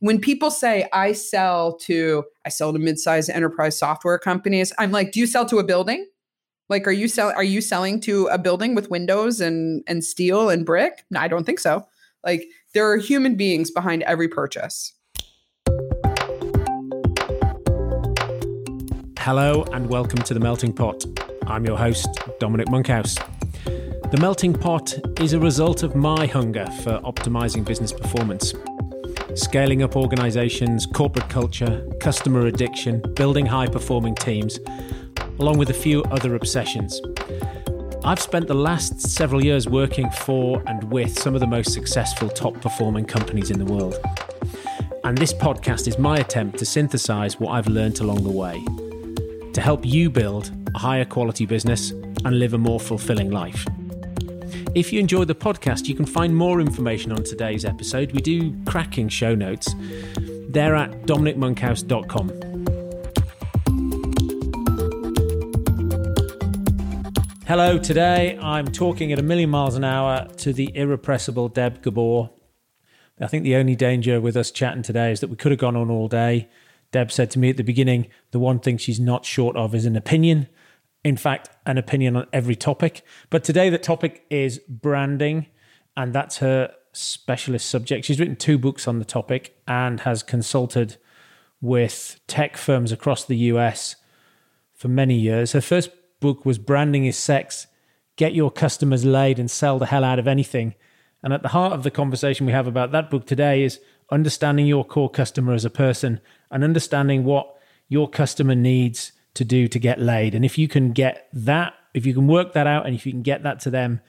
when people say I sell to I sell to mid-sized enterprise software companies, I'm like, do you sell to a building? Like, are you sell are you selling to a building with windows and and steel and brick? No, I don't think so. Like, there are human beings behind every purchase. Hello and welcome to the Melting Pot. I'm your host, Dominic Monkhouse. The Melting Pot is a result of my hunger for optimizing business performance scaling up organizations, corporate culture, customer addiction, building high performing teams, along with a few other obsessions. I've spent the last several years working for and with some of the most successful top performing companies in the world. And this podcast is my attempt to synthesize what I've learned along the way to help you build a higher quality business and live a more fulfilling life. If you enjoy the podcast, you can find more information on today's episode. We do cracking show notes. They're at dominicmonkhouse.com. Hello, today I'm talking at a million miles an hour to the irrepressible Deb Gabor. I think the only danger with us chatting today is that we could have gone on all day. Deb said to me at the beginning, the one thing she's not short of is an opinion in fact, an opinion on every topic. But today, the topic is branding, and that's her specialist subject. She's written two books on the topic and has consulted with tech firms across the US for many years. Her first book was Branding is Sex Get Your Customers Laid and Sell the Hell Out of Anything. And at the heart of the conversation we have about that book today is understanding your core customer as a person and understanding what your customer needs to do to get laid. And if you can get that, if you can work that out and if you can get that to them,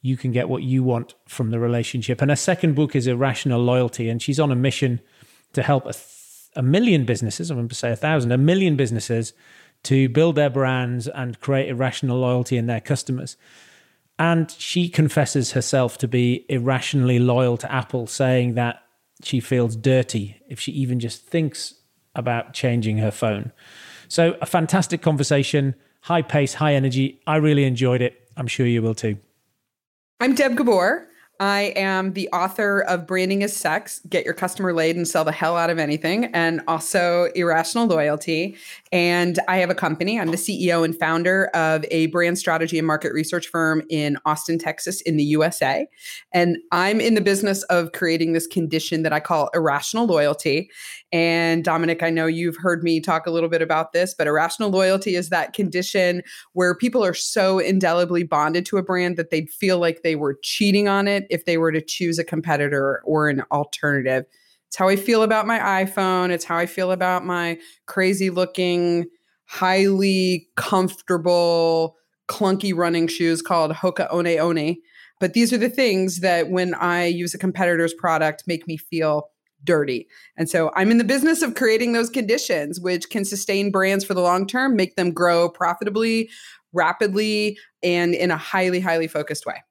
you can get what you want from the relationship. And her second book is Irrational Loyalty, and she's on a mission to help a, th- a million businesses, I'm going to say a thousand, a million businesses to build their brands and create irrational loyalty in their customers. And she confesses herself to be irrationally loyal to Apple, saying that she feels dirty if she even just thinks about changing her phone. So, a fantastic conversation, high pace, high energy. I really enjoyed it. I'm sure you will too. I'm Deb Gabor. I am the author of Branding is Sex Get Your Customer Laid and Sell the Hell Out of Anything, and also Irrational Loyalty. And I have a company. I'm the CEO and founder of a brand strategy and market research firm in Austin, Texas, in the USA. And I'm in the business of creating this condition that I call irrational loyalty. And Dominic, I know you've heard me talk a little bit about this, but irrational loyalty is that condition where people are so indelibly bonded to a brand that they'd feel like they were cheating on it if they were to choose a competitor or an alternative. It's how I feel about my iPhone. It's how I feel about my crazy looking, highly comfortable, clunky running shoes called Hoka One One. But these are the things that when I use a competitor's product make me feel dirty. And so I'm in the business of creating those conditions which can sustain brands for the long term, make them grow profitably, rapidly, and in a highly, highly focused way.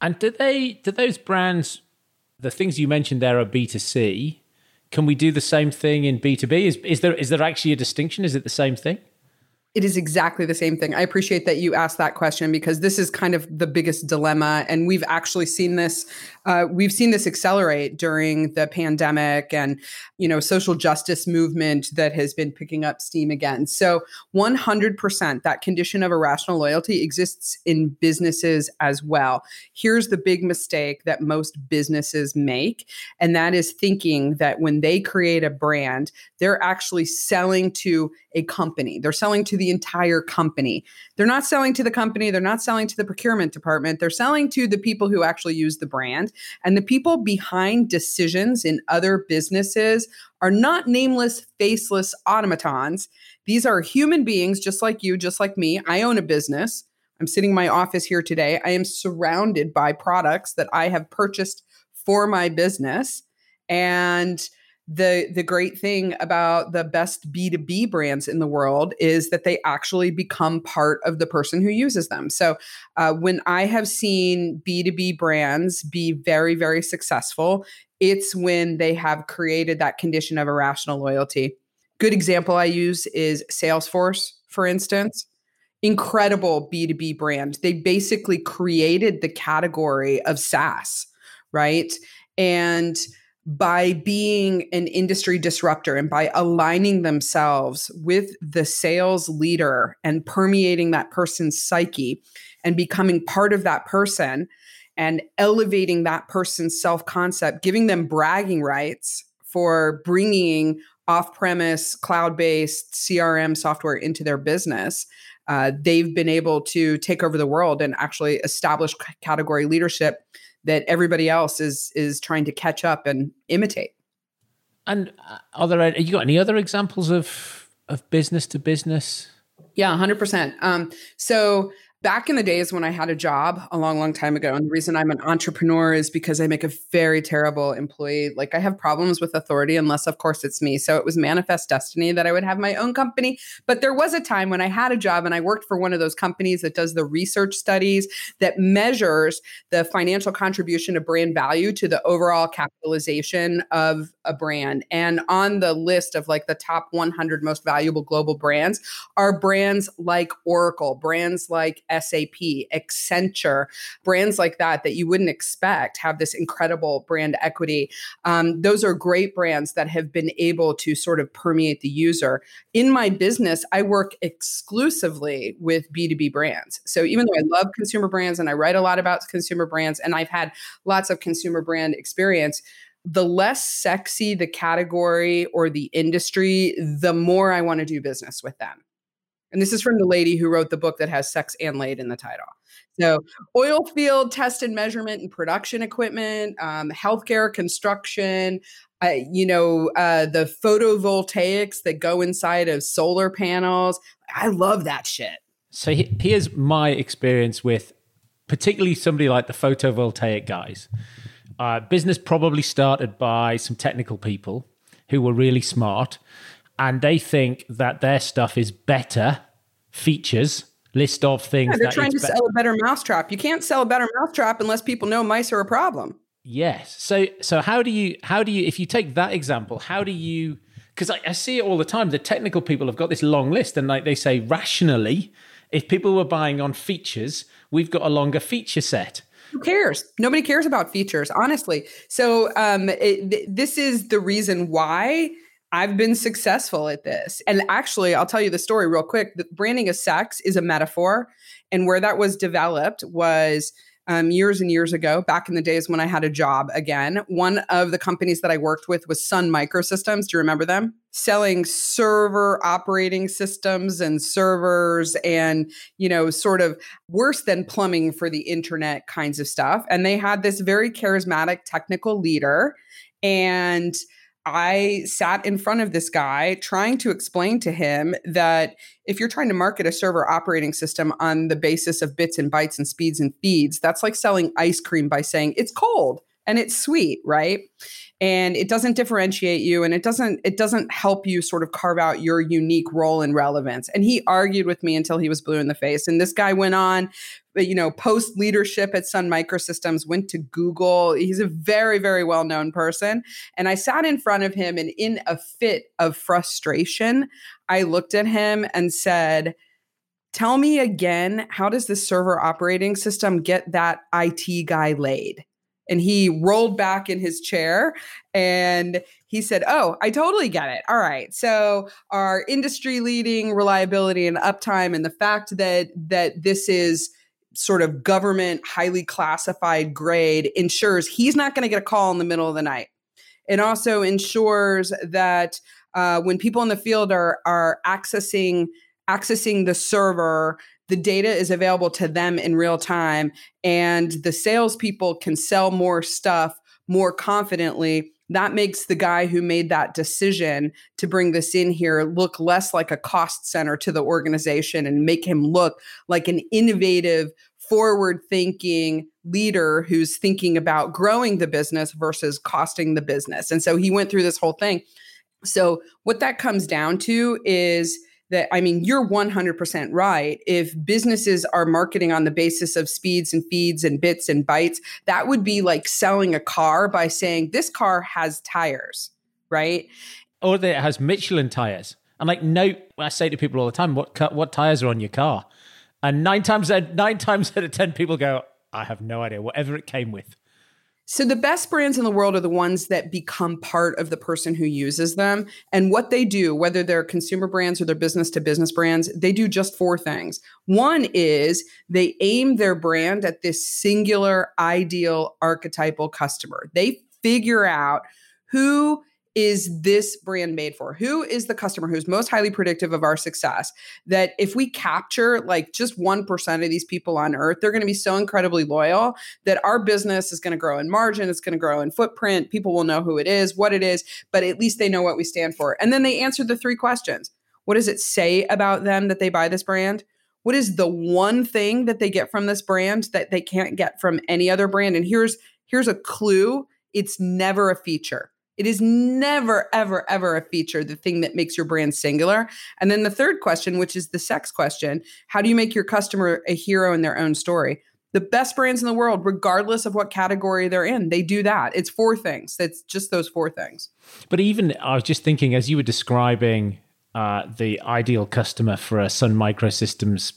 And do they do those brands the things you mentioned there are B2C. Can we do the same thing in B2B? Is is there is there actually a distinction? Is it the same thing? It is exactly the same thing. I appreciate that you asked that question because this is kind of the biggest dilemma. And we've actually seen this, uh, we've seen this accelerate during the pandemic and, you know, social justice movement that has been picking up steam again. So 100% that condition of irrational loyalty exists in businesses as well. Here's the big mistake that most businesses make. And that is thinking that when they create a brand, they're actually selling to a company. They're selling to the entire company. They're not selling to the company, they're not selling to the procurement department. They're selling to the people who actually use the brand. And the people behind decisions in other businesses are not nameless, faceless automatons. These are human beings just like you, just like me. I own a business. I'm sitting in my office here today. I am surrounded by products that I have purchased for my business. And the the great thing about the best B2B brands in the world is that they actually become part of the person who uses them. So uh, when I have seen B2B brands be very, very successful, it's when they have created that condition of irrational loyalty. Good example I use is Salesforce, for instance. Incredible B2B brand. They basically created the category of SaaS, right? And by being an industry disruptor and by aligning themselves with the sales leader and permeating that person's psyche and becoming part of that person and elevating that person's self concept, giving them bragging rights for bringing off premise, cloud based CRM software into their business. Uh, they've been able to take over the world and actually establish c- category leadership that everybody else is is trying to catch up and imitate. And uh, are there you got any other examples of of business to business? Yeah, hundred percent. Um, so back in the days when I had a job a long, long time ago. And the reason I'm an entrepreneur is because I make a very terrible employee. Like I have problems with authority, unless, of course, it's me. So it was manifest destiny that I would have my own company. But there was a time when I had a job and I worked for one of those companies that does the research studies that measures the financial contribution of brand value to the overall capitalization of a brand. And on the list of like the top 100 most valuable global brands are brands like Oracle, brands like SAP, Accenture, brands like that that you wouldn't expect have this incredible brand equity. Um, those are great brands that have been able to sort of permeate the user. In my business, I work exclusively with B2B brands. So even though I love consumer brands and I write a lot about consumer brands and I've had lots of consumer brand experience, the less sexy the category or the industry, the more I want to do business with them. And this is from the lady who wrote the book that has sex and laid in the title. So, oil field test and measurement and production equipment, um, healthcare, construction, uh, you know, uh, the photovoltaics that go inside of solar panels. I love that shit. So, here's my experience with particularly somebody like the photovoltaic guys. Uh, business probably started by some technical people who were really smart and they think that their stuff is better features list of things. Yeah, they're trying to be- sell a better mousetrap. You can't sell a better mousetrap unless people know mice are a problem. Yes. So so how do you how do you if you take that example, how do you because I, I, see it all the time. The technical people have got this long list, and like they say, rationally, if people were buying on features, we've got a longer feature set. Who cares? Nobody cares about features, honestly. So um, it, th- this is the reason why I've been successful at this. And actually, I'll tell you the story real quick. The branding of sex is a metaphor. And where that was developed was um, years and years ago, back in the days when I had a job again. One of the companies that I worked with was Sun Microsystems. Do you remember them? Selling server operating systems and servers and, you know, sort of worse than plumbing for the internet kinds of stuff. And they had this very charismatic technical leader. And I sat in front of this guy trying to explain to him that if you're trying to market a server operating system on the basis of bits and bytes and speeds and feeds, that's like selling ice cream by saying it's cold and it's sweet, right? And it doesn't differentiate you and it doesn't it doesn't help you sort of carve out your unique role and relevance. And he argued with me until he was blue in the face. And this guy went on you know, post leadership at Sun Microsystems, went to Google. He's a very, very well known person. And I sat in front of him, and in a fit of frustration, I looked at him and said, Tell me again, how does the server operating system get that IT guy laid? And he rolled back in his chair and he said, Oh, I totally get it. All right. So our industry leading reliability and uptime and the fact that that this is sort of government highly classified grade ensures he's not going to get a call in the middle of the night. It also ensures that uh, when people in the field are are accessing accessing the server, the data is available to them in real time, and the salespeople can sell more stuff more confidently that makes the guy who made that decision to bring this in here look less like a cost center to the organization and make him look like an innovative forward thinking leader who's thinking about growing the business versus costing the business. And so he went through this whole thing. So, what that comes down to is that, I mean, you're 100% right. If businesses are marketing on the basis of speeds and feeds and bits and bytes, that would be like selling a car by saying, this car has tires, right? Or that it has Michelin tires. I'm like, no, I say to people all the time, what, what tires are on your car? And nine times nine times out of ten, people go, I have no idea, whatever it came with. So, the best brands in the world are the ones that become part of the person who uses them. And what they do, whether they're consumer brands or they're business to business brands, they do just four things. One is they aim their brand at this singular, ideal, archetypal customer. They figure out who is this brand made for? Who is the customer who's most highly predictive of our success? That if we capture like just 1% of these people on earth, they're going to be so incredibly loyal that our business is going to grow in margin, it's going to grow in footprint. People will know who it is, what it is, but at least they know what we stand for. And then they answer the three questions What does it say about them that they buy this brand? What is the one thing that they get from this brand that they can't get from any other brand? And here's here's a clue it's never a feature it is never, ever, ever a feature, the thing that makes your brand singular. And then the third question, which is the sex question how do you make your customer a hero in their own story? The best brands in the world, regardless of what category they're in, they do that. It's four things. It's just those four things. But even, I was just thinking, as you were describing uh, the ideal customer for a Sun Microsystems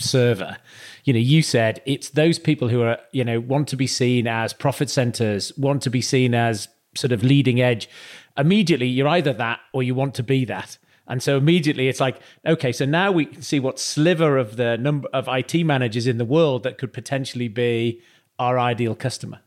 server you know you said it's those people who are you know want to be seen as profit centers want to be seen as sort of leading edge, immediately you're either that or you want to be that. And so immediately it's like, okay, so now we can see what sliver of the number of IT managers in the world that could potentially be our ideal customer.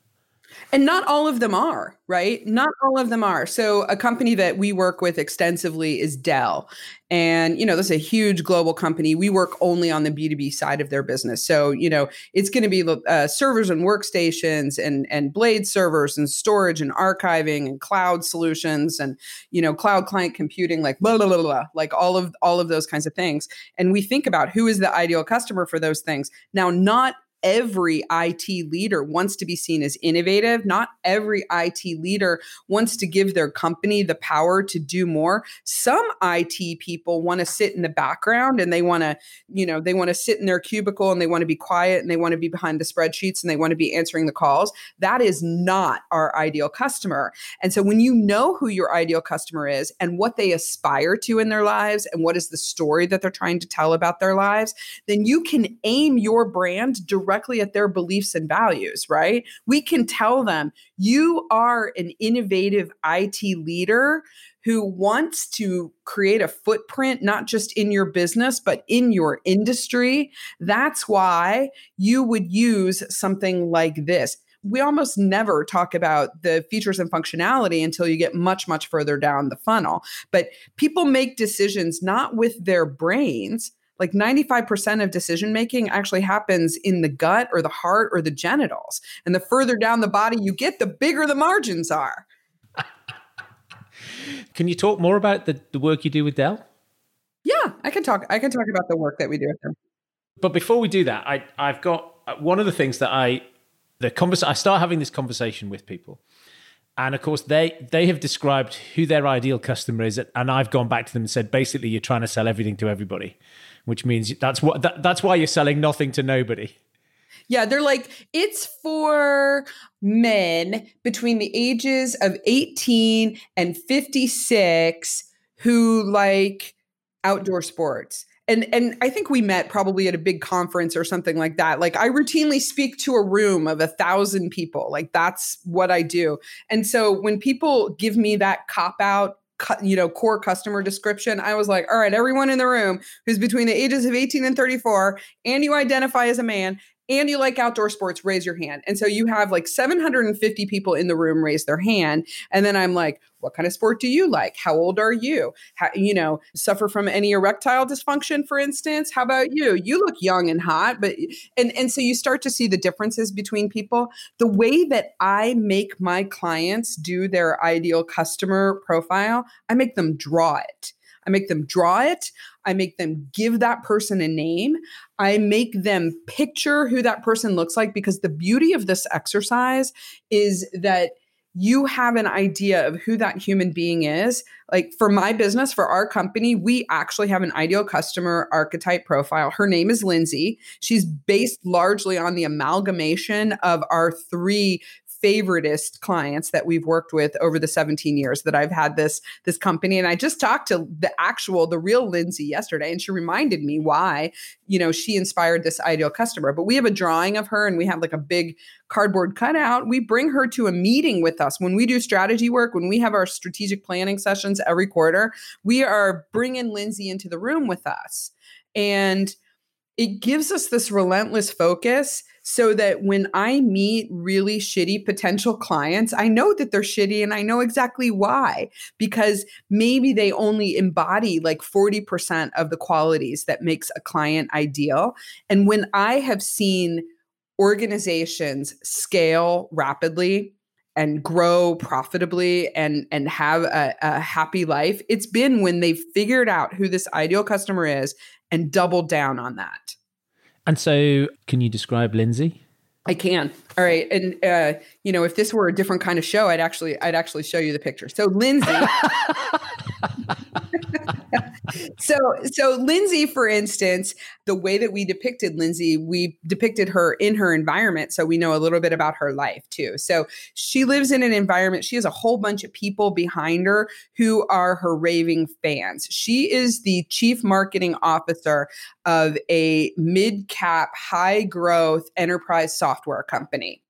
And not all of them are, right? Not all of them are. So a company that we work with extensively is Dell. And, you know, this is a huge global company. We work only on the B2B side of their business. So, you know, it's going to be uh, servers and workstations and, and blade servers and storage and archiving and cloud solutions and, you know, cloud client computing, like blah, blah, blah, blah, like all of, all of those kinds of things. And we think about who is the ideal customer for those things. Now, not every IT leader wants to be seen as innovative. Not every IT leader wants to give their company the power to do more. Some IT people want to sit in the background and they want to, you know, they want to sit in their cubicle and they want to be quiet and they want to be behind the spreadsheets and they want to be answering the calls. That is not our ideal customer. And so when you know who your ideal customer is and what they aspire to in their lives and what is the story that they're trying to tell about their lives, then you can aim your brand directly directly at their beliefs and values, right? We can tell them, you are an innovative IT leader who wants to create a footprint, not just in your business, but in your industry. That's why you would use something like this we almost never talk about the features and functionality until you get much, much further down the funnel. But people make decisions not with their brains, like 95% of decision making actually happens in the gut or the heart or the genitals. And the further down the body you get, the bigger the margins are. Can you talk more about the, the work you do with Dell? Yeah, I can talk. I can talk about the work that we do with them. But before we do that, I, I've got uh, one of the things that I the convers- I start having this conversation with people, and of course they they have described who their ideal customer is, and I've gone back to them and said basically you're trying to sell everything to everybody which means that's what that, that's why you're selling nothing to nobody. Yeah, they're like, it's for men between the ages of 18 and 56 who like outdoor sports. And and I think we met probably at a big conference or something like that. Like I routinely speak to a room of a thousand people. Like that's what I do. And so when people give me that cop out you know core customer description i was like all right everyone in the room who's between the ages of 18 and 34 and you identify as a man and you like outdoor sports, raise your hand. And so you have like 750 people in the room raise their hand. And then I'm like, what kind of sport do you like? How old are you? How, you know, suffer from any erectile dysfunction, for instance? How about you? You look young and hot, but and and so you start to see the differences between people. The way that I make my clients do their ideal customer profile, I make them draw it. I make them draw it. I make them give that person a name. I make them picture who that person looks like because the beauty of this exercise is that you have an idea of who that human being is. Like for my business, for our company, we actually have an ideal customer archetype profile. Her name is Lindsay. She's based largely on the amalgamation of our three favoritist clients that we've worked with over the 17 years that I've had this this company. And I just talked to the actual, the real Lindsay yesterday, and she reminded me why, you know, she inspired this ideal customer. But we have a drawing of her and we have like a big cardboard cutout. We bring her to a meeting with us when we do strategy work, when we have our strategic planning sessions every quarter. We are bringing Lindsay into the room with us. And it gives us this relentless focus so that when I meet really shitty potential clients, I know that they're shitty and I know exactly why, because maybe they only embody like 40% of the qualities that makes a client ideal. And when I have seen organizations scale rapidly, and grow profitably and and have a, a, happy life it's been when they've figured out who this ideal customer is and doubled down on that and so, can you describe Lindsay? I can. All right, and uh, you know, if this were a different kind of show, I'd actually, I'd actually show you the picture. So Lindsay. so so Lindsay, for instance, the way that we depicted Lindsay, we depicted her in her environment, so we know a little bit about her life too. So she lives in an environment. She has a whole bunch of people behind her who are her raving fans. She is the chief marketing officer of a mid cap, high growth enterprise software company.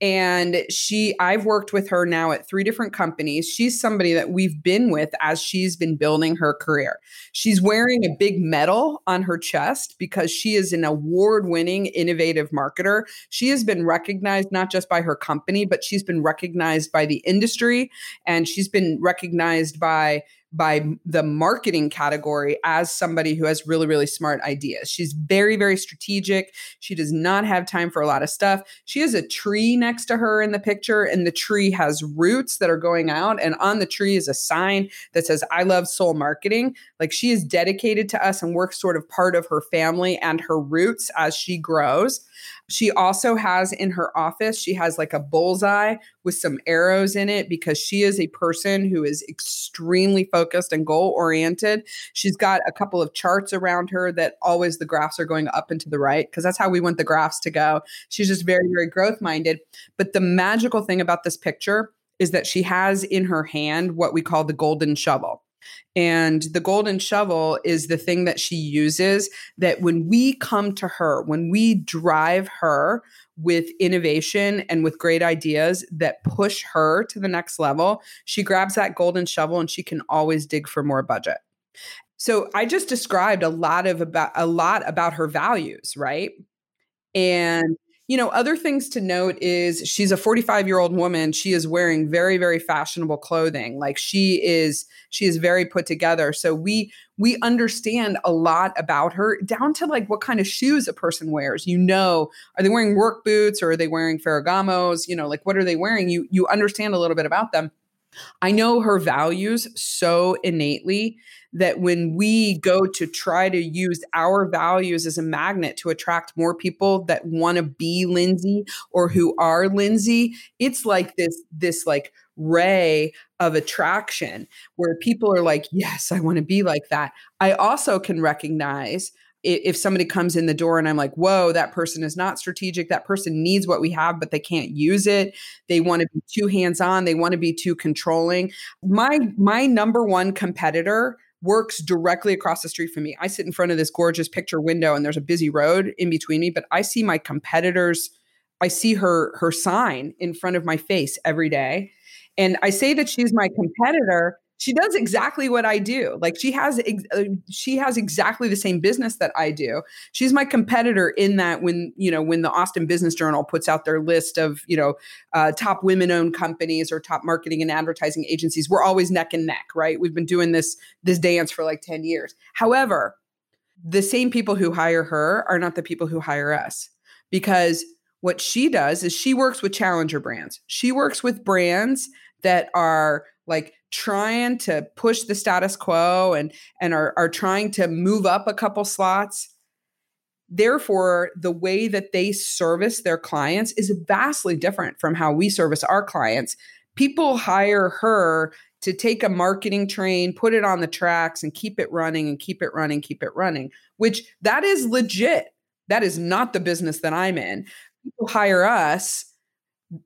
And she, I've worked with her now at three different companies. She's somebody that we've been with as she's been building her career. She's wearing a big medal on her chest because she is an award winning, innovative marketer. She has been recognized not just by her company, but she's been recognized by the industry and she's been recognized by by the marketing category as somebody who has really, really smart ideas. She's very, very strategic. She does not have time for a lot of stuff. She has a tree next to her in the picture, and the tree has roots that are going out. And on the tree is a sign that says, I love Sol Marketing. Like she is dedicated to us and works sort of part of her family and her roots as she grows. She also has in her office, she has like a bullseye with some arrows in it because she is a person who is extremely focused and goal oriented. She's got a couple of charts around her that always the graphs are going up and to the right because that's how we want the graphs to go. She's just very, very growth minded. But the magical thing about this picture is that she has in her hand what we call the golden shovel. And the golden shovel is the thing that she uses that when we come to her, when we drive her with innovation and with great ideas that push her to the next level, she grabs that golden shovel and she can always dig for more budget. So I just described a lot of about a lot about her values, right? And you know, other things to note is she's a 45 year old woman. She is wearing very, very fashionable clothing. Like she is, she is very put together. So we we understand a lot about her, down to like what kind of shoes a person wears. You know, are they wearing work boots or are they wearing Ferragamos? You know, like what are they wearing? You you understand a little bit about them. I know her values so innately that when we go to try to use our values as a magnet to attract more people that want to be Lindsay or who are Lindsay, it's like this this like ray of attraction where people are like, "Yes, I want to be like that." I also can recognize if somebody comes in the door and I'm like, whoa, that person is not strategic. That person needs what we have, but they can't use it. They want to be too hands-on. They want to be too controlling. My my number one competitor works directly across the street from me. I sit in front of this gorgeous picture window and there's a busy road in between me, but I see my competitors I see her her sign in front of my face every day. And I say that she's my competitor she does exactly what I do. Like she has uh, she has exactly the same business that I do. She's my competitor in that when you know when the Austin Business Journal puts out their list of you know uh, top women-owned companies or top marketing and advertising agencies, we're always neck and neck, right? We've been doing this this dance for like ten years. However, the same people who hire her are not the people who hire us because what she does is she works with challenger brands. She works with brands that are like trying to push the status quo and and are, are trying to move up a couple slots. Therefore the way that they service their clients is vastly different from how we service our clients. People hire her to take a marketing train put it on the tracks and keep it running and keep it running keep it running which that is legit. That is not the business that i'm in. People hire us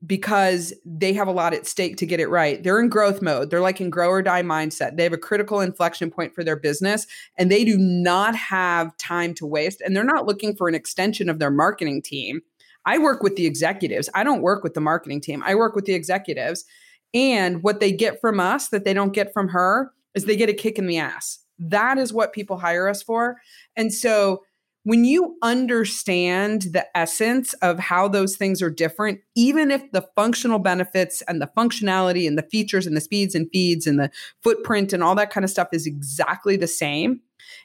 because they have a lot at stake to get it right. They're in growth mode. They're like in grow or die mindset. They have a critical inflection point for their business and they do not have time to waste. And they're not looking for an extension of their marketing team. I work with the executives. I don't work with the marketing team. I work with the executives. And what they get from us that they don't get from her is they get a kick in the ass. That is what people hire us for. And so when you understand the essence of how those things are different, even if the functional benefits and the functionality and the features and the speeds and feeds and the footprint and all that kind of stuff is exactly the same,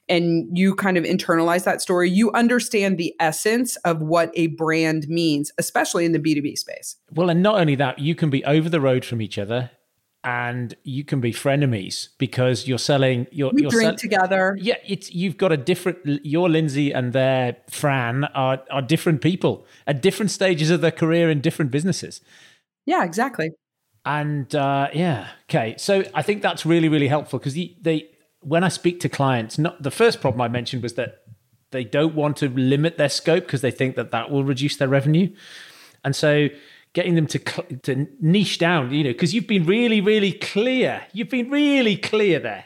and you kind of internalize that story, you understand the essence of what a brand means, especially in the B2B space. Well, and not only that, you can be over the road from each other and you can be frenemies because you're selling. You're, we you're drink sell- together. Yeah, it's you've got a different. Your Lindsay and their Fran are are different people at different stages of their career in different businesses. Yeah, exactly. And uh, yeah, okay. So I think that's really really helpful because they, they when I speak to clients, not the first problem I mentioned was that they don't want to limit their scope because they think that that will reduce their revenue, and so getting them to to niche down, you know, because you've been really, really clear. You've been really clear there.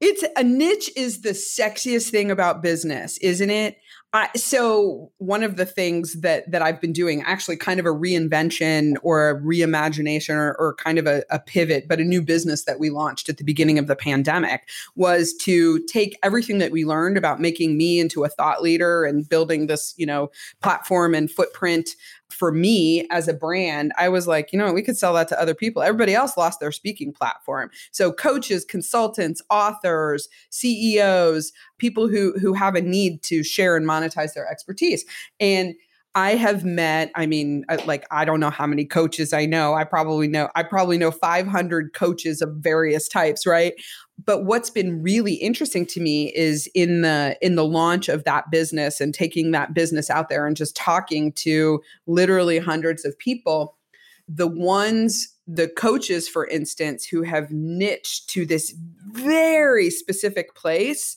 It's a niche is the sexiest thing about business, isn't it? I, so one of the things that that I've been doing, actually, kind of a reinvention or a reimagination or, or kind of a, a pivot, but a new business that we launched at the beginning of the pandemic was to take everything that we learned about making me into a thought leader and building this, you know, platform and footprint for me as a brand, I was like, you know, we could sell that to other people. Everybody else lost their speaking platform. So coaches, consultants, authors, CEOs, people who who have a need to share and monetize their expertise. And I have met, I mean, uh, like, I don't know how many coaches I know. I probably know, I probably know 500 coaches of various types, right? But what's been really interesting to me is in the in the launch of that business and taking that business out there and just talking to literally hundreds of people, the ones the coaches for instance who have niched to this very specific place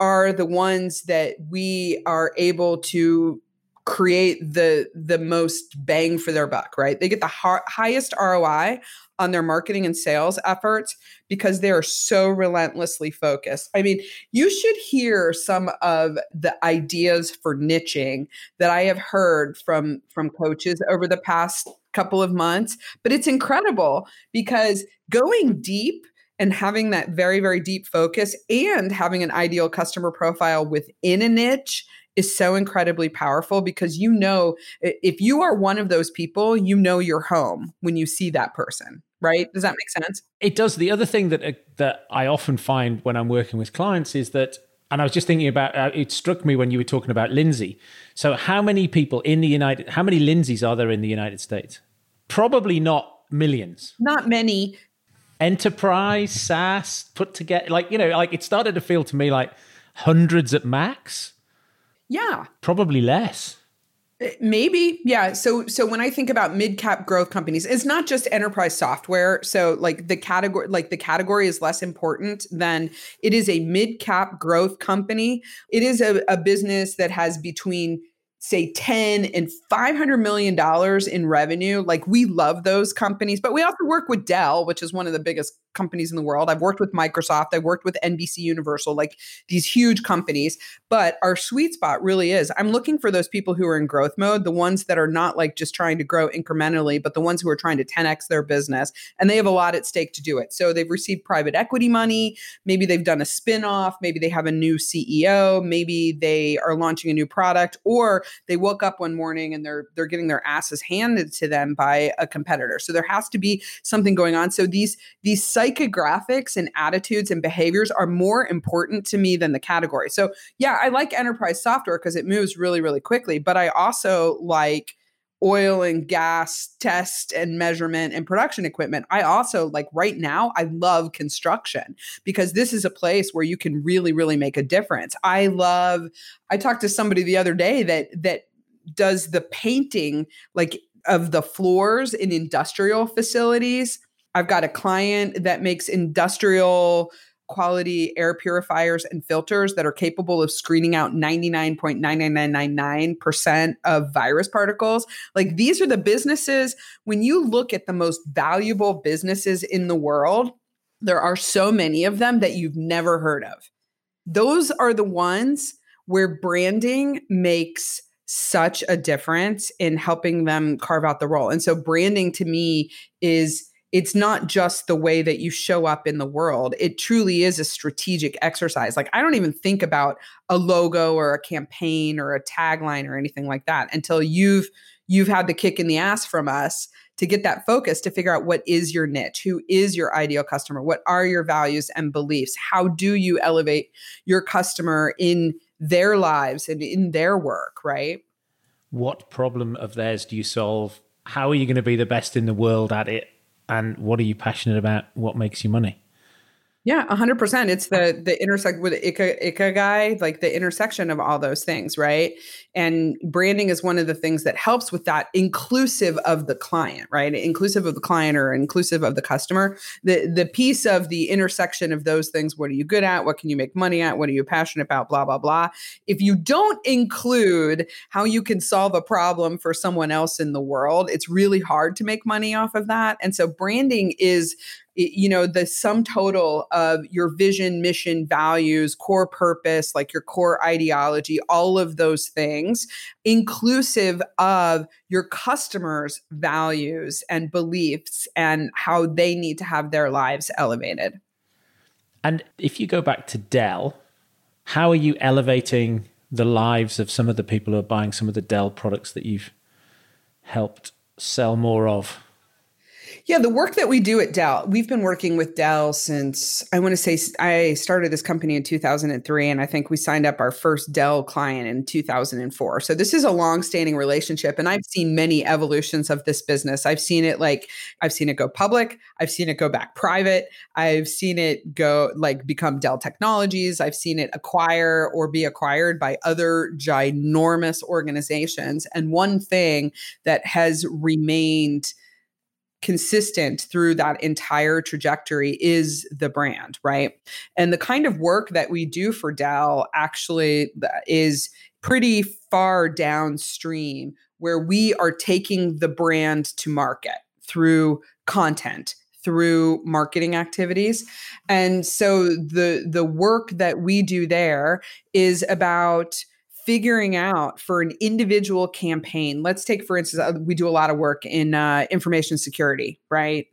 are the ones that we are able to create the the most bang for their buck right? They get the ha- highest roi on their marketing and sales efforts because they are so relentlessly focused. I mean you should hear some of the ideas for niching that i have heard from from coaches over the past couple of months but it's incredible because going deep and having that very very deep focus and having an ideal customer profile within a niche is so incredibly powerful because you know if you are one of those people, you know you're home when you see that person, right? Does that make sense? It does. The other thing that uh, that I often find when I'm working with clients is that and I was just thinking about uh, it struck me when you were talking about Lindsay. So how many people in the United how many Lindsays are there in the United States? Probably not millions. Not many. Enterprise, SaaS, put together like you know, like it started to feel to me like hundreds at max. Yeah. Probably less. Uh, maybe, yeah. So, so when I think about mid-cap growth companies, it's not just enterprise software. So, like the category, like the category is less important than it is a mid-cap growth company. It is a, a business that has between say 10 and 500 million dollars in revenue. Like we love those companies but we also work with dell which is one of the biggest companies in the world. I've worked with microsoft. I've worked with nbc universal like these huge companies. But our sweet spot really is i'm looking for those people who are in growth mode the ones that are not like just trying to grow incrementally but the ones who are trying to 10x their business and they have a lot at stake to do it. So they've received private equity money. Maybe they've done a spin-off. Maybe they have a new ceo maybe they are launching a new product. Or they woke up one morning and they're they're getting their asses handed to them by a competitor. So there has to be something going on. So these these psychographics and attitudes and behaviors are more important to me than the category. So yeah, I like enterprise software because it moves really really quickly, but I also like oil and gas test and measurement and production equipment. I also like right now I love construction because this is a place where you can really really make a difference. I love I talked to somebody the other day that that does the painting like of the floors in industrial facilities. I've got a client that makes industrial quality air purifiers and filters that are capable of screening out 99.99999% of virus particles. Like these are the businesses, when you look at the most valuable businesses in the world, there are so many of them that you've never heard of. Those are the ones where branding makes such a difference in helping them carve out the role. And so branding to me is it's not just the way that you show up in the world. It truly is a strategic exercise. Like I don't even think about a logo or a campaign or a tagline or anything like that until you've you've had the kick in the ass from us to get that focus to figure out what is your niche, who is your ideal customer, what are your values and beliefs, how do you elevate your customer in their lives and in their work, right? What problem of theirs do you solve? How are you going to be the best in the world at it? And what are you passionate about? What makes you money? Yeah, hundred percent. It's the the intersect with ikigai, like the intersection of all those things, right? And branding is one of the things that helps with that, inclusive of the client, right? Inclusive of the client or inclusive of the customer. The the piece of the intersection of those things. What are you good at? What can you make money at? What are you passionate about? Blah blah blah. If you don't include how you can solve a problem for someone else in the world, it's really hard to make money off of that. And so branding is you know the sum total of your vision mission values core purpose like your core ideology all of those things inclusive of your customers values and beliefs and how they need to have their lives elevated. And if you go back to dell how are you elevating the lives of some of the people who are buying some of the dell products that you've helped sell more of yeah, the work that we do at Dell, we've been working with Dell since I want to say I started this company in 2003, and I think we signed up our first Dell client in 2004. So this is a long-standing relationship, and I've seen many evolutions of this business. I've seen it like I've seen it go public, I've seen it go back private, I've seen it go like become Dell Technologies, I've seen it acquire or be acquired by other ginormous organizations. And one thing that has remained consistent through that entire trajectory is the brand, right? And the kind of work that we do for Dell actually is pretty far downstream where we are taking the brand to market through content through marketing activities and so the the work that we do there is about figuring out for an individual campaign. Let's take, for instance, uh, we do a lot of work in uh, information security, right?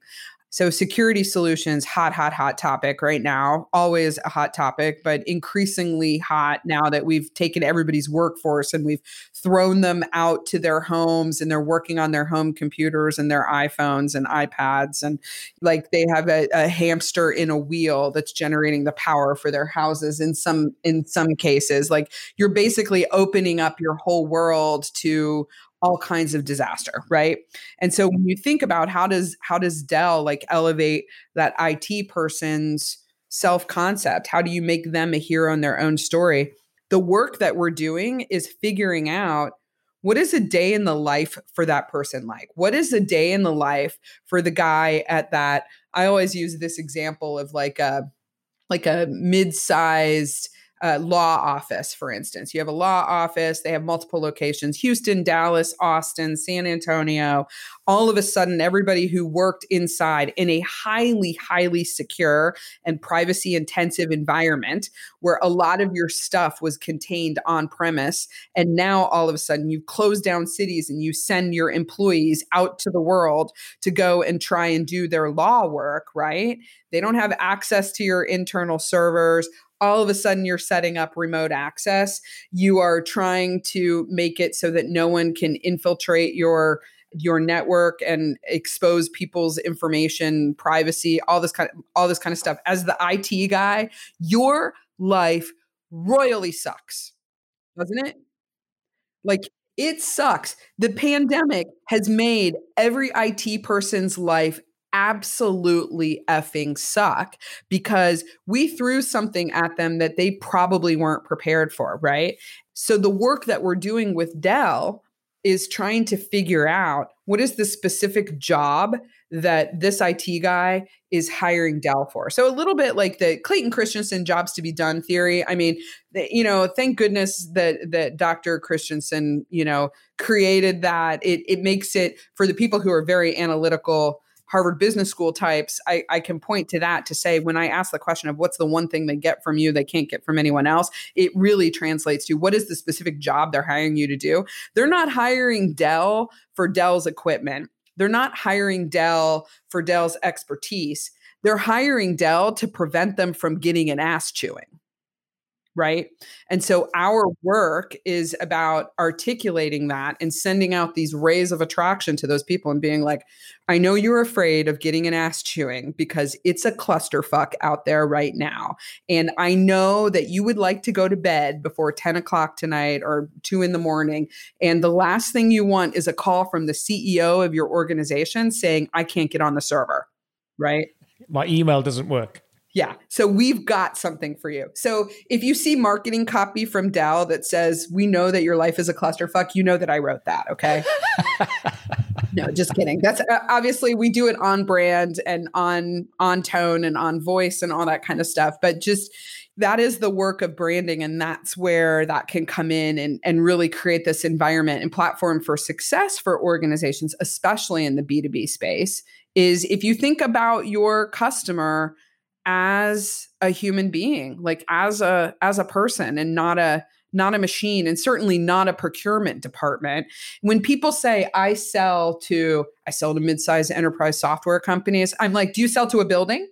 So, security solutions, hot, hot, hot topic right now. Always a hot topic, but increasingly hot now that we've taken everybody's workforce and we've thrown them out to their homes and they're working on their home computers and their iPhones and iPads. And like they have a, a hamster in a wheel that's generating the power for their houses in some in some cases. Like you're basically opening up your whole world to all kinds of disaster right? And so when mm-hmm. you think about how does how does dell like elevate that it person's self concept how do you make them a hero in their own story? The work that we're doing is figuring out what is a day in the life for that person like? What is a day in the life for the guy at that i always use this example of like a like a mid-sized uh, law office, for instance. You have a law office, they have multiple locations Houston, Dallas, Austin, San Antonio. All of a sudden, everybody who worked inside in a highly, highly secure and privacy intensive environment where a lot of your stuff was contained on premise. And now all of a sudden, you've closed down cities and you send your employees out to the world to go and try and do their law work, right? They don't have access to your internal servers all of a sudden you're setting up remote access. You are trying to make it so that no one can infiltrate your your network and expose people's information, privacy, all this kind of all this kind of stuff. As the IT guy, your life royally sucks. Doesn't it? Like it sucks. The pandemic has made every IT person's life absolutely effing suck because we threw something at them that they probably weren't prepared for, right? So the work that we're doing with Dell is trying to figure out what is the specific job that this IT guy is hiring Dell for. So a little bit like the Clayton Christensen jobs to be done theory. I mean, you know, thank goodness that that Dr. Christensen, you know, created that. It it makes it for the people who are very analytical Harvard Business School types, I, I can point to that to say when I ask the question of what's the one thing they get from you they can't get from anyone else, it really translates to what is the specific job they're hiring you to do. They're not hiring Dell for Dell's equipment. They're not hiring Dell for Dell's expertise. They're hiring Dell to prevent them from getting an ass chewing right? And so our work is about articulating that and sending out these rays of attraction to those people and being like, I know you're afraid of getting an ass chewing because it's a clusterfuck out there right now. And I know that you would like to go to bed before 10 o'clock tonight or two in the morning. And the last thing you want is a call from the CEO of your organization saying, I can't get on the server, right? My email doesn't work. Yeah. So we've got something for you. So if you see marketing copy from Dell that says, we know that your life is a clusterfuck, you know that I wrote that. Okay. no, just kidding. That's uh, obviously we do it on brand and on, on tone and on voice and all that kind of stuff. But just, that is the work of branding and that's where that can come in and, and really create this environment and platform for success for organizations especially in the b2b space is if you think about your customer as a human being like as a as a person and not a not a machine and certainly not a procurement department. When people say i sell to i sell to mid-sized enterprise software companies i'm like do you sell to a building?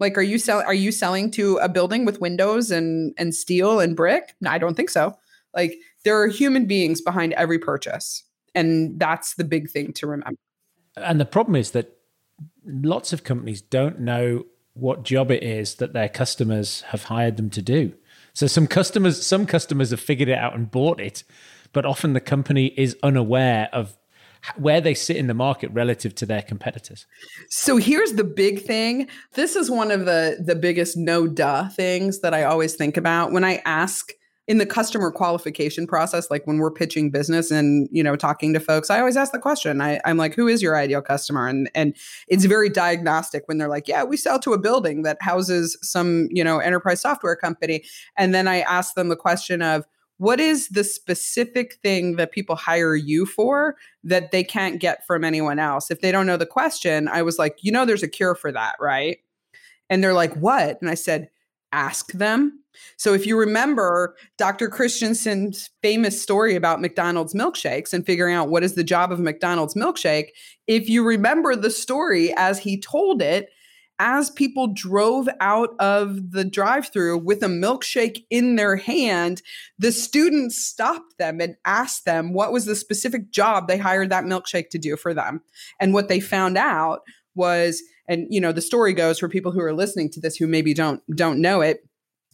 Like are you sell are you selling to a building with windows and and steel and brick? No, i don't think so. Like there are human beings behind every purchase and that's the big thing to remember. And the problem is that lots of companies don't know what job it is that their customers have hired them to do. So some customers some customers have figured it out and bought it, but often the company is unaware of where they sit in the market relative to their competitors. So here's the big thing. This is one of the the biggest no duh things that I always think about when I ask in the customer qualification process like when we're pitching business and you know talking to folks i always ask the question. I, i'm like who is your ideal customer? And and it's very diagnostic when they're like yeah we sell to a building that houses some you know enterprise software company. And then i ask them the question of what is the specific thing that people hire you for that they can't get from anyone else? If they don't know the question i was like you know there's a cure for that right? And they're like what? And i said ask them so if you remember Dr. Christensen's famous story about McDonald's milkshakes and figuring out what is the job of McDonald's milkshake, if you remember the story as he told it, as people drove out of the drive-through with a milkshake in their hand, the students stopped them and asked them what was the specific job they hired that milkshake to do for them. And what they found out was and you know the story goes for people who are listening to this who maybe don't don't know it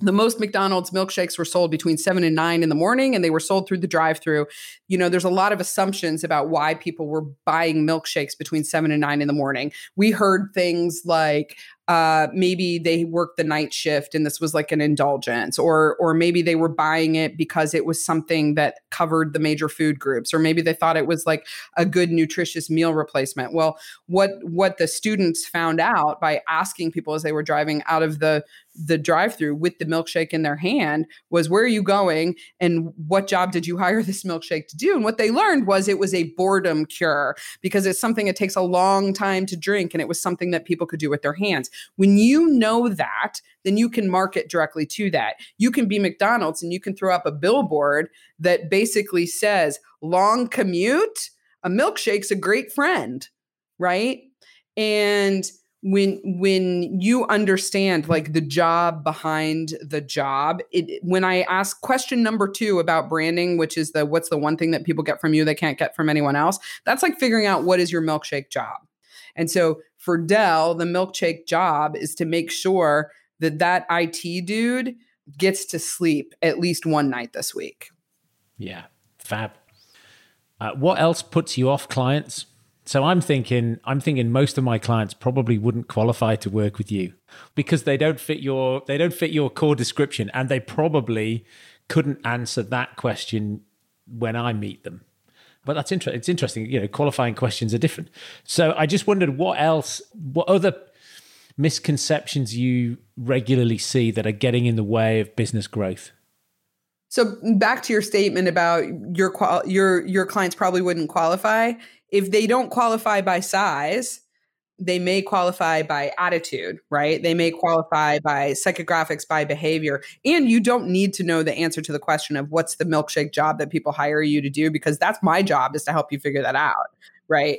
the most McDonald's milkshakes were sold between seven and nine in the morning, and they were sold through the drive through. You know, there's a lot of assumptions about why people were buying milkshakes between seven and nine in the morning. We heard things like, uh, maybe they worked the night shift and this was like an indulgence or or maybe they were buying it because it was something that covered the major food groups or maybe they thought it was like a good nutritious meal replacement. Well what what the students found out by asking people as they were driving out of the the drive through with the milkshake in their hand was where are you going? And what job did you hire this milkshake to do? And what they learned was it was a boredom cure because it's something that takes a long time to drink and it was something that people could do with their hands when you know that, then you can market directly to that. You can be McDonald's and you can throw up a billboard that basically says, long commute, a milkshake's a great friend, right? And when when you understand like the job behind the job it when i ask question number 2 about branding which is the what's the one thing that people get from you they can't get from anyone else that's like figuring out what is your milkshake job and so for Dell, the milkshake job is to make sure that that IT dude gets to sleep at least one night this week. Yeah, fab. Uh, what else puts you off clients? So I'm thinking, I'm thinking most of my clients probably wouldn't qualify to work with you because they don't fit your they don't fit your core description, and they probably couldn't answer that question when I meet them. But that's interesting. It's interesting. You know, qualifying questions are different. So I just wondered what else, what other misconceptions you regularly see that are getting in the way of business growth. So back to your statement about your qual- your your clients probably wouldn't qualify if they don't qualify by size. They may qualify by attitude, right? They may qualify by psychographics, by behavior. And you don't need to know the answer to the question of what's the milkshake job that people hire you to do, because that's my job is to help you figure that out, right?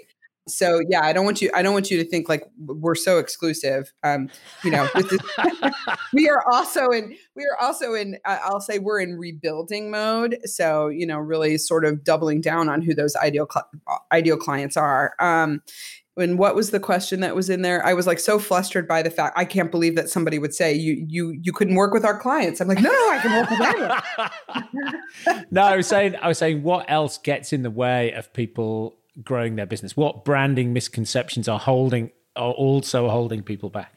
so yeah i don't want you i don't want you to think like we're so exclusive um you know we are also in we are also in i'll say we're in rebuilding mode so you know really sort of doubling down on who those ideal cl- ideal clients are um and what was the question that was in there i was like so flustered by the fact i can't believe that somebody would say you you you couldn't work with our clients i'm like no no i can work with anyone no i was saying i was saying what else gets in the way of people growing their business? What branding misconceptions are holding are also holding people back?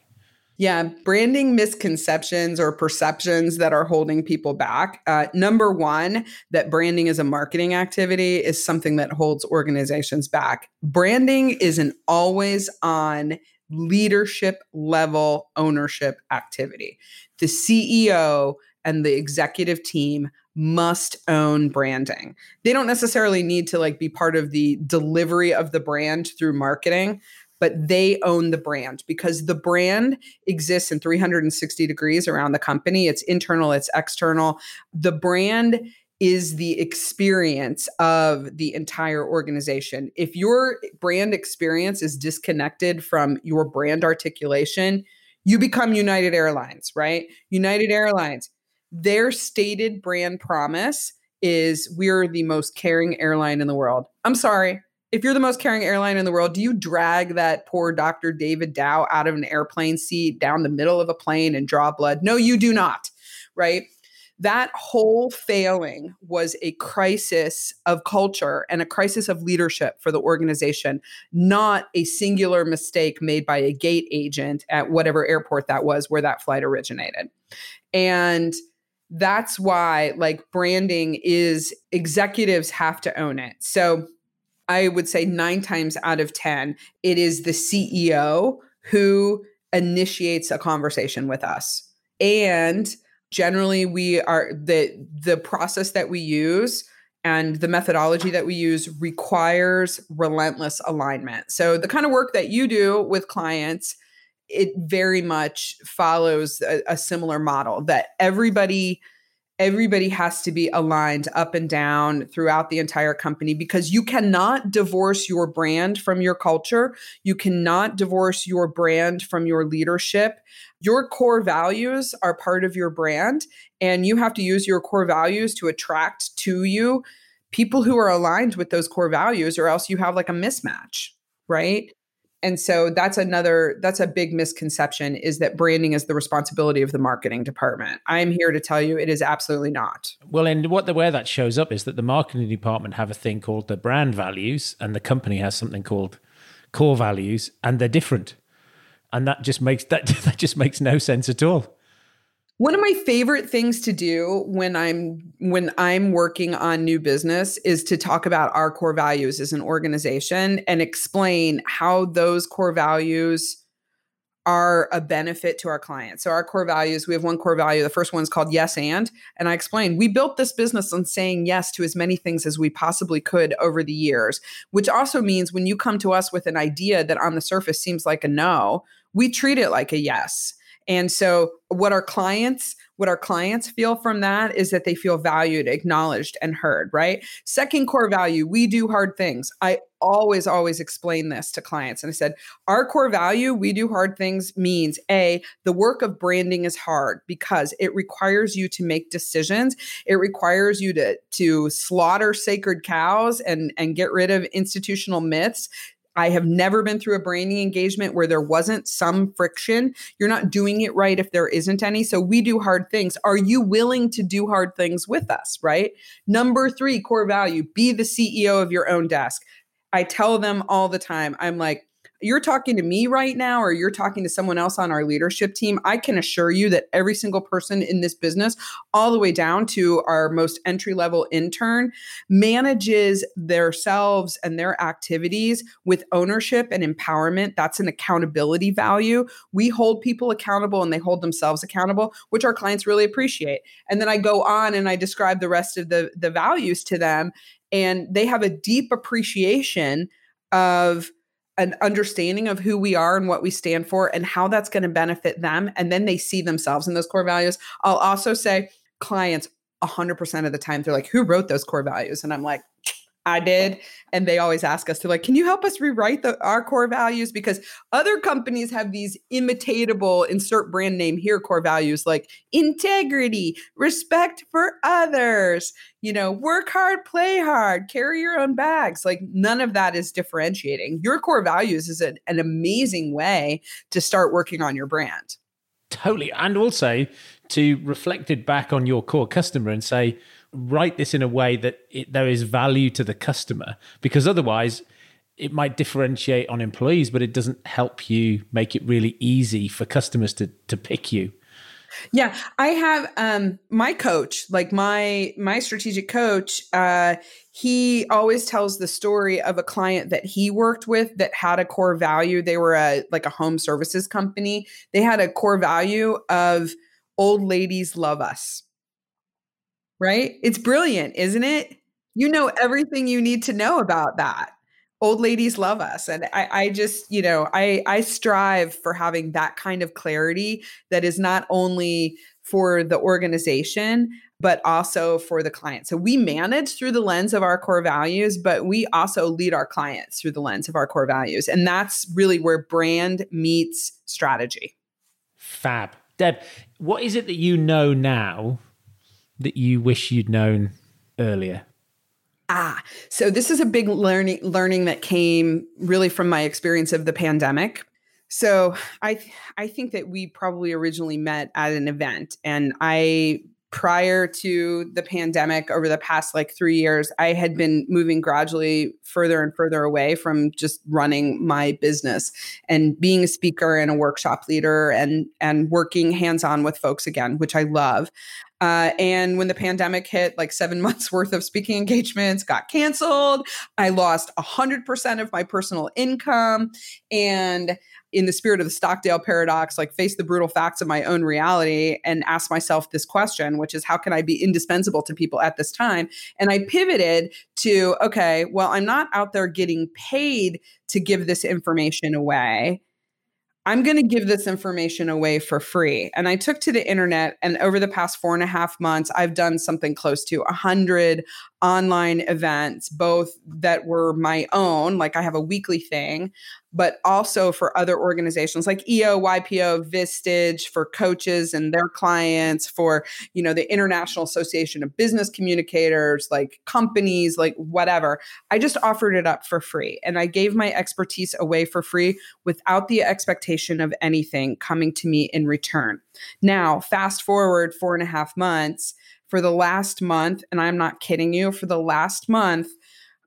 Yeah, branding misconceptions or perceptions that are holding people back. Uh, number one, that branding is a marketing activity is something that holds organizations back. Branding is an always on leadership level ownership activity. The CEO and the executive team must own branding. They don't necessarily need to like be part of the delivery of the brand through marketing, but they own the brand because the brand exists in 360 degrees around the company. It's internal, it's external. The brand is the experience of the entire organization. If your brand experience is disconnected from your brand articulation, you become United Airlines, right? United Airlines their stated brand promise is we're the most caring airline in the world. I'm sorry. If you're the most caring airline in the world, do you drag that poor Dr. David Dao out of an airplane seat down the middle of a plane and draw blood? No, you do not. Right? That whole failing was a crisis of culture and a crisis of leadership for the organization, not a singular mistake made by a gate agent at whatever airport that was where that flight originated. And that's why like branding is executives have to own it. So I would say 9 times out of 10 it is the CEO who initiates a conversation with us. And generally we are the the process that we use and the methodology that we use requires relentless alignment. So the kind of work that you do with clients it very much follows a, a similar model that everybody everybody has to be aligned up and down throughout the entire company because you cannot divorce your brand from your culture. You cannot divorce your brand from your leadership. Your core values are part of your brand, and you have to use your core values to attract to you people who are aligned with those core values, or else you have like a mismatch, right? And so that's another that's a big misconception is that branding is the responsibility of the marketing department. I'm here to tell you it is absolutely not. Well and what the way that shows up is that the marketing department have a thing called the brand values and the company has something called core values and they're different. And that just makes that that just makes no sense at all one of my favorite things to do when I'm when I'm working on new business is to talk about our core values as an organization and explain how those core values are a benefit to our clients. So our core values, we have one core value. The first one is called yes and and I explained we built this business on saying yes to as many things as we possibly could over the years, which also means when you come to us with an idea that on the surface seems like a no, we treat it like a yes and so what our clients what our clients feel from that is that they feel valued, acknowledged and heard, right? Second core value, we do hard things. I always always explain this to clients and I said, our core value, we do hard things means A, the work of branding is hard because it requires you to make decisions. It requires you to to slaughter sacred cows and and get rid of institutional myths I have never been through a branding engagement where there wasn't some friction. You're not doing it right if there isn't any. So we do hard things. Are you willing to do hard things with us? Right. Number three, core value be the CEO of your own desk. I tell them all the time, I'm like, you're talking to me right now or you're talking to someone else on our leadership team, I can assure you that every single person in this business, all the way down to our most entry level intern, manages themselves and their activities with ownership and empowerment. That's an accountability value. We hold people accountable and they hold themselves accountable, which our clients really appreciate. And then I go on and I describe the rest of the, the values to them and they have a deep appreciation of an understanding of who we are and what we stand for and how that's going to benefit them and then they see themselves in those core values. I'll also say clients 100% of the time they're like who wrote those core values? And i'm like I did. And they always ask us to like, can you help us rewrite the, our core values? Because other companies have these imitatable insert brand name here core values like integrity, respect for others, you know, work hard, play hard, carry your own bags. Like none of that is differentiating. Your core values is an, an amazing way to start working on your brand. Totally. And also to reflect it back on your core customer and say, write this in a way that it, there is value to the customer because otherwise it might differentiate on employees but it doesn't help you make it really easy for customers to to pick you. Yeah i have um my coach like my my strategic coach uh he always tells the story of a client that he worked with that had a core value. They were a like a home services company. They had a core value of old ladies love us right? It's brilliant, isn't it? You know everything you need to know about that. Old ladies love us. And I, I just, you know, I, I strive for having that kind of clarity that is not only for the organization, but also for the client. So we manage through the lens of our core values, but we also lead our clients through the lens of our core values. And that's really where brand meets strategy. Fab. Deb, what is it that you know now that you wish you'd known earlier? Ah, so this is a big learning learning that came really from my experience of the pandemic. So I I think that we probably originally met at an event and I prior to the pandemic over the past like 3 years I had been moving gradually further and further away from just running my business and being a speaker and a workshop leader and and working hands-on with folks again which I love. Uh, and when the pandemic hit, like seven months worth of speaking engagements got canceled. I lost 100% of my personal income. And in the spirit of the Stockdale paradox, like face the brutal facts of my own reality and ask myself this question, which is how can I be indispensable to people at this time? And I pivoted to, okay, well, I'm not out there getting paid to give this information away. I'm going to give this information away for free. And I took to the internet, and over the past four and a half months, I've done something close to 100 online events, both that were my own, like I have a weekly thing, but also for other organizations like EO, YPO, Vistage, for coaches and their clients, for you know the International Association of Business Communicators, like companies, like whatever. I just offered it up for free, and I gave my expertise away for free without the expectation of anything coming to me in return. Now, fast forward four and a half months for the last month, and I'm not kidding you, for the last month,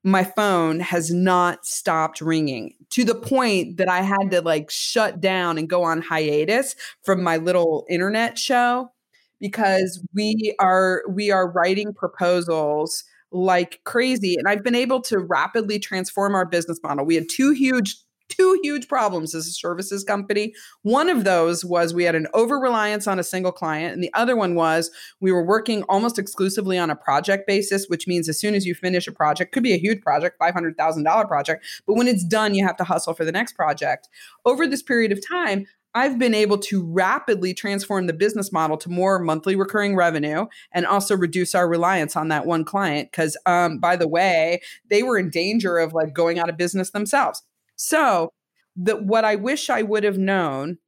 my phone has not stopped ringing to the point that I had to like shut down and go on hiatus from my little internet show because we are we are writing proposals like crazy and I've been able to rapidly transform our business model. We had two huge two huge problems as a services company. One of those was we had an over reliance on a single client, and the other one was we were working almost exclusively on a project basis, which means as soon as you finish a project, could be a huge project, $500,000 project, but when it's done, you have to hustle for the next project. Over this period of time, I've been able to rapidly transform the business model to more monthly recurring revenue and also reduce our reliance on that one client. Because, um, by the way, they were in danger of like going out of business themselves. So, the, what I wish I would have known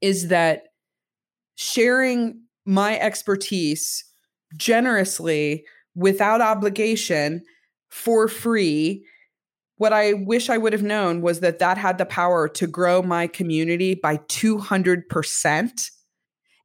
is that sharing my expertise generously without obligation for free what i wish i would have known was that that had the power to grow my community by 200%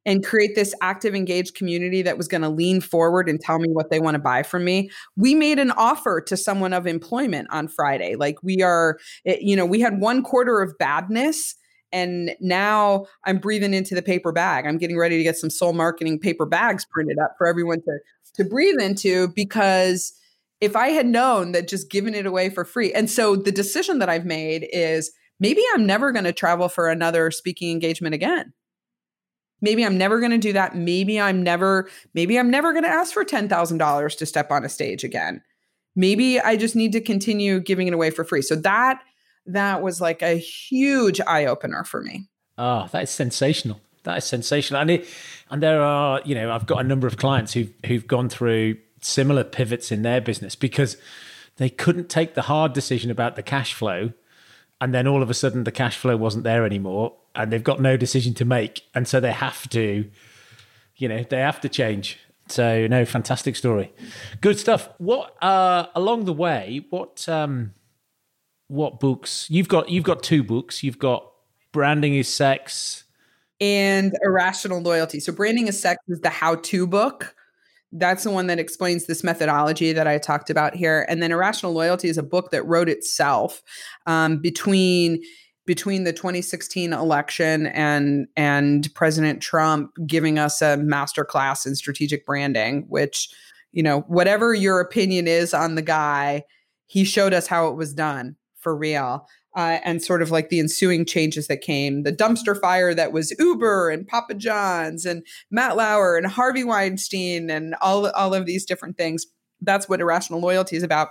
and create this active, engaged community that was going to lean forward and tell me what they want to buy from me. We made an offer to someone of employment on Friday. Like we are, eh, you know, we had one quarter of badness. And now I'm breathing into the paper bag. I'm getting ready to get some Sol Marketing paper bags printed up for everyone to, to breathe into because if I had known that just giving it away for free. And so the decision that I've made is maybe I'm never going to travel for another speaking engagement again. Maybe I'm never going to do that. Maybe I'm never maybe I'm never going to ask for $10,000 to step on a stage again. Maybe I just need to continue giving it away for free. So that that was like a huge eye opener for me. Oh, that is sensational. That is sensational. And it, and there are, you know, I've got a number of clients who've who've gone through similar pivots in their business because they couldn't take the hard decision about the cash flow and then all of a sudden the cash flow wasn't there anymore and they've got no decision to make. And so they have to you know they have to change. So no fantastic story. Good stuff. What uh along the way what um what books? You've got you've got two books. You've got branding is sex. And irrational loyalty. So branding is sex is the how-to book. That's the one that explains this methodology that I talked about here. And then Irrational Loyalty is a book that wrote itself um, between between the 2016 election and and President Trump giving us a master class in strategic branding, which you know whatever your opinion is on the guy, he showed us how it was done for real uh, and sort of like the ensuing changes that came the dumpster fire that was Uber and Papa John's and Matt Lauer and Harvey Weinstein and all, all of these different things. That's what irrational loyalty is about.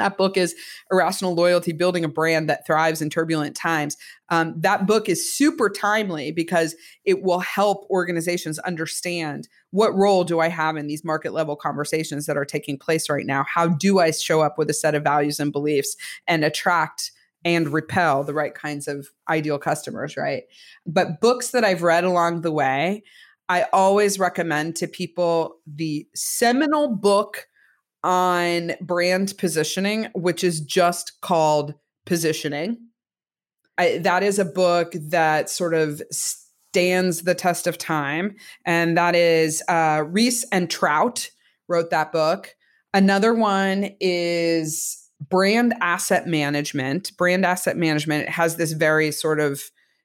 That book is Irrational Loyalty Building a Brand That Thrives in Turbulent Times. Um, that book is super timely because it will help organizations understand what role do I have in these market level conversations that are taking place right now? How do I show up with a set of values and beliefs and attract? and repel the right kinds of ideal customers, right? But books that I've read along the way, I always recommend to people the seminal book on brand positioning, which is just called Positioning. I, that is a book that sort of stands the test of time. And that is uh, Ries and Trout wrote that book. Another one is brand asset management brand asset management has this very sort of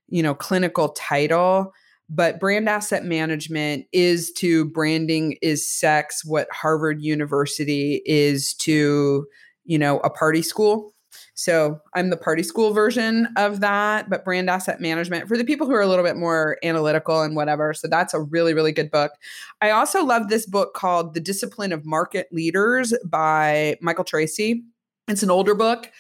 you know clinical title but brand asset management is to branding is sex what harvard university is to you know a party school. So i'm the party school version of that but brand asset management for the people who are a little bit more analytical and whatever so that's a really really good book. I also love this book called the discipline of market leaders by Michael Treacy. It's an older book,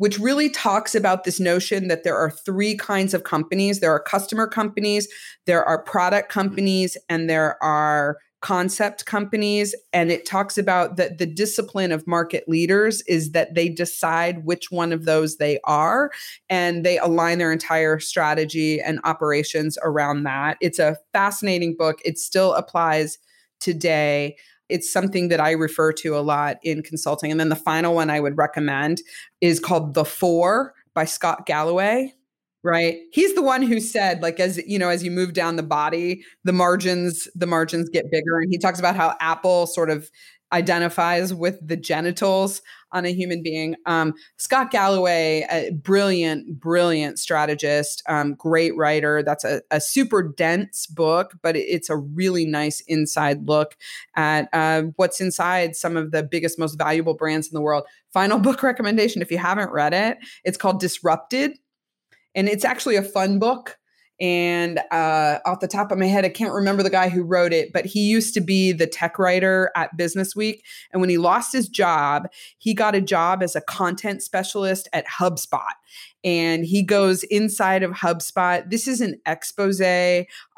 which really talks about this notion that there are three kinds of companies. There are customer companies, there are product companies, and there are concept companies. And it talks about that the discipline of market leaders is that they decide which one of those they are and they align their entire strategy and operations around that. It's a fascinating book. It still applies today it's something that I refer to a lot in consulting. And then the final one I would recommend is called The Four by Scott Galloway. Right. He's the one who said, like, as you know, as you move down the body, the margins, the margins get bigger. And he talks about how Apple sort of identifies with the genitals on a human being. Um, Scott Galloway, a brilliant, brilliant strategist, um, great writer. That's a, a, super dense book, but it's a really nice inside look at uh, what's inside some of the biggest, most valuable brands in the world. Final book recommendation if you haven't read it, it's called Disrupted. And it's actually a fun book. And uh, off the top of my head, I can't remember the guy who wrote it, but he used to be the tech writer at Business Week. And when he lost his job, he got a job as a content specialist at HubSpot. And he goes inside of HubSpot. This is an expose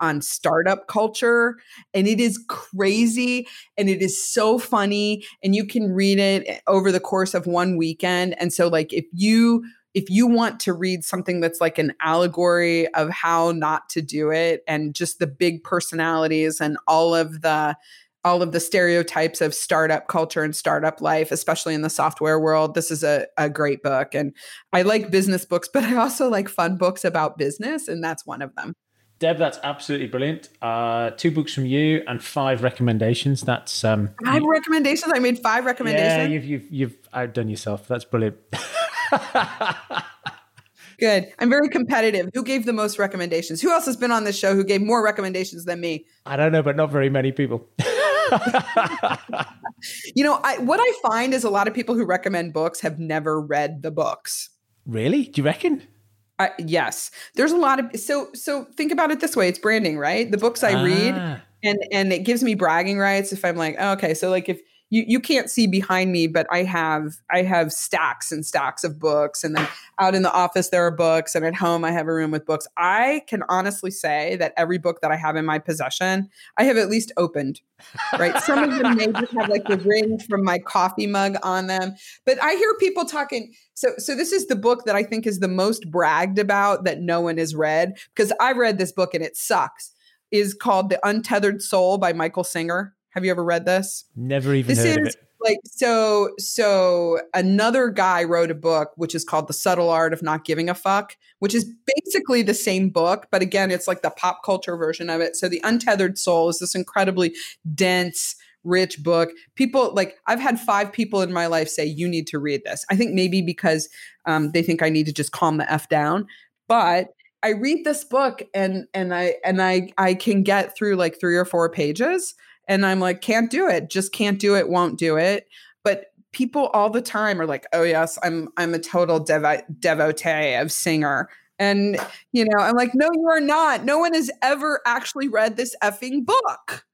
on startup culture, and it is crazy and it is so funny. And you can read it over the course of one weekend. And so, like, if you if you want to read something that's like an allegory of how not to do it and just the big personalities and all of the all of the stereotypes of startup culture and startup life, especially in the software world. This is a, a great book. And I like business books, but I also like fun books about business, and that's one of them. Deb, that's absolutely brilliant. Uh, two books from you and five recommendations. That's um, five recommendations. I made five recommendations. Yeah, you've you've you've outdone yourself. That's brilliant. Good. I'm very competitive. Who gave the most recommendations? Who else has been on this show who gave more recommendations than me? I don't know, but not very many people. you know, I, what I find is a lot of people who recommend books have never read the books. Really? Do you reckon? Uh, yes, there's a lot of so so. Think about it this way: it's branding, right? The books I ah. read, and and it gives me bragging rights if I'm like, oh, okay, so like if you you can't see behind me, but I have I have stacks and stacks of books, and then out in the office there are books, and at home I have a room with books. I can honestly say that every book that I have in my possession, I have at least opened. Right, some of them may just have like the ring from my coffee mug on them, but I hear people talking. So so this is the book that I think is the most bragged about that no one has read because I read this book and it sucks. Is called The Untethered Soul by Michael Singer. Have you ever read this? Never even this is, Like so, so another guy wrote a book which is called "The Subtle Art of Not Giving a Fuck," which is basically the same book, but again, it's like the pop culture version of it. So, "The Untethered Soul" is this incredibly dense, rich book. People like I've had five people in my life say you need to read this. I think maybe because um, they think I need to just calm the f down, but I read this book and and I and I I can get through like three or four pages and I'm like, can't do it, just can't do it, won't do it. But people all the time are like, oh yes, I'm I'm a total devo- devotee of Singer. And you know, I'm like, no, you are not. No one has ever actually read this effing book.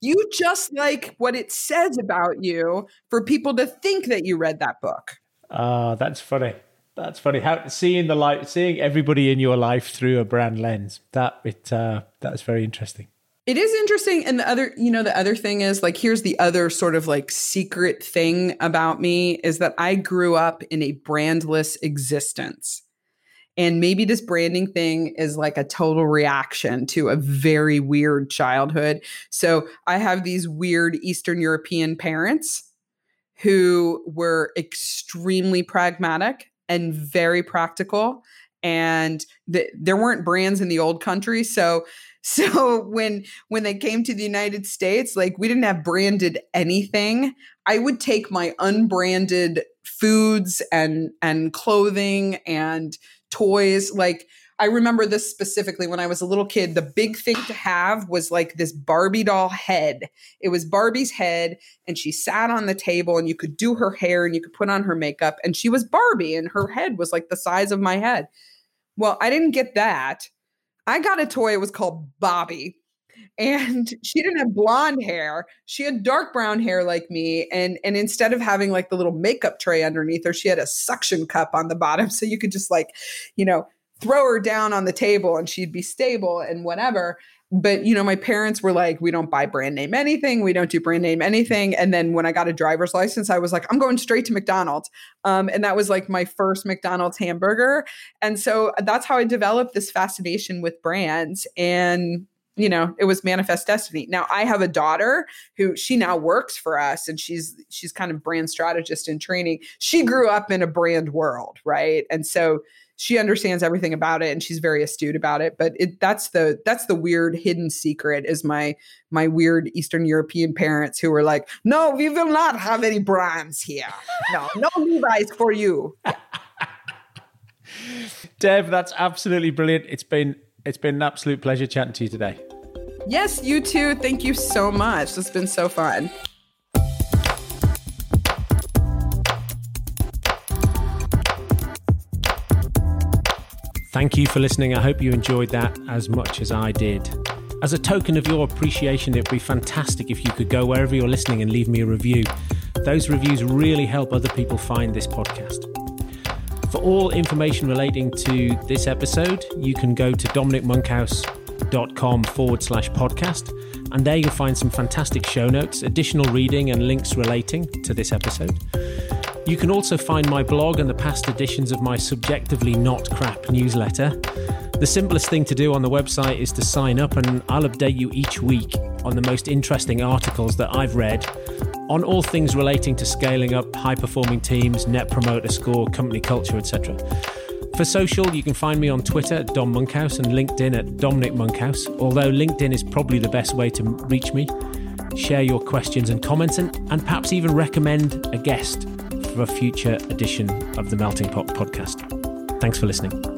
You just like what it says about you for people to think that you read that book. Ah, uh, that's funny. That's funny. How seeing the light, seeing everybody in your life through a brand lens. That it uh, that's very interesting. It is interesting. And the other, you know, the other thing is like, here's the other sort of like secret thing about me is that I grew up in a brandless existence. And maybe this branding thing is like a total reaction to a very weird childhood. So I have these weird Eastern European parents who were extremely pragmatic and very practical. And th- there weren't brands in the old country. So so when when they came to the United States, like we didn't have branded anything. I would take my unbranded foods and and clothing and toys like I remember this specifically when I was a little kid. The big thing to have was like this Barbie doll head. It was Barbie's head, and she sat on the table, and you could do her hair and you could put on her makeup, and she was Barbie, and her head was like the size of my head. Well, I didn't get that. I got a toy. It was called Bobby. And she didn't have blonde hair. She had dark brown hair like me. And and instead of having like the little makeup tray underneath her, she had a suction cup on the bottom. So you could just like, you know, throw her down on the table and she'd be stable and whatever but you know my parents were like we don't buy brand name anything. We don't do brand name anything. And then when i got a driver's license i was like i'm going straight to mcdonald's. Um, and that was like my first mcdonald's hamburger. And so that's how i developed this fascination with brands. And you know it was manifest destiny. Now i have a daughter who she now works for us and she's she's kind of brand strategist in training. She grew up in a brand world right? And so she understands everything about it and she's very astute about it but it, that's the that's the weird hidden secret is my my weird eastern european parents who were like no we will not have any brands here. No no levi's for you. Deb that's absolutely brilliant. It's been it's been an absolute pleasure chatting to you today yes you too thank you so much it's been so fun Thank you for listening. I hope you enjoyed that as much as I did. As a token of your appreciation, it would be fantastic if you could go wherever you're listening and leave me a review. Those reviews really help other people find this podcast. For all information relating to this episode, you can go to dominicmonkhouse.com forward slash podcast, and there you'll find some fantastic show notes, additional reading, and links relating to this episode. You can also find my blog and the past editions of my subjectively not crap newsletter. The simplest thing to do on the website is to sign up, and I'll update you each week on the most interesting articles that I've read on all things relating to scaling up high performing teams, net promoter score, company culture, etc. For social, you can find me on Twitter at Dom Monkhouse and LinkedIn at Dominic Monkhouse, although LinkedIn is probably the best way to reach me. Share your questions and comments, and, and perhaps even recommend a guest for a future edition of the Melting Pot podcast. Thanks for listening.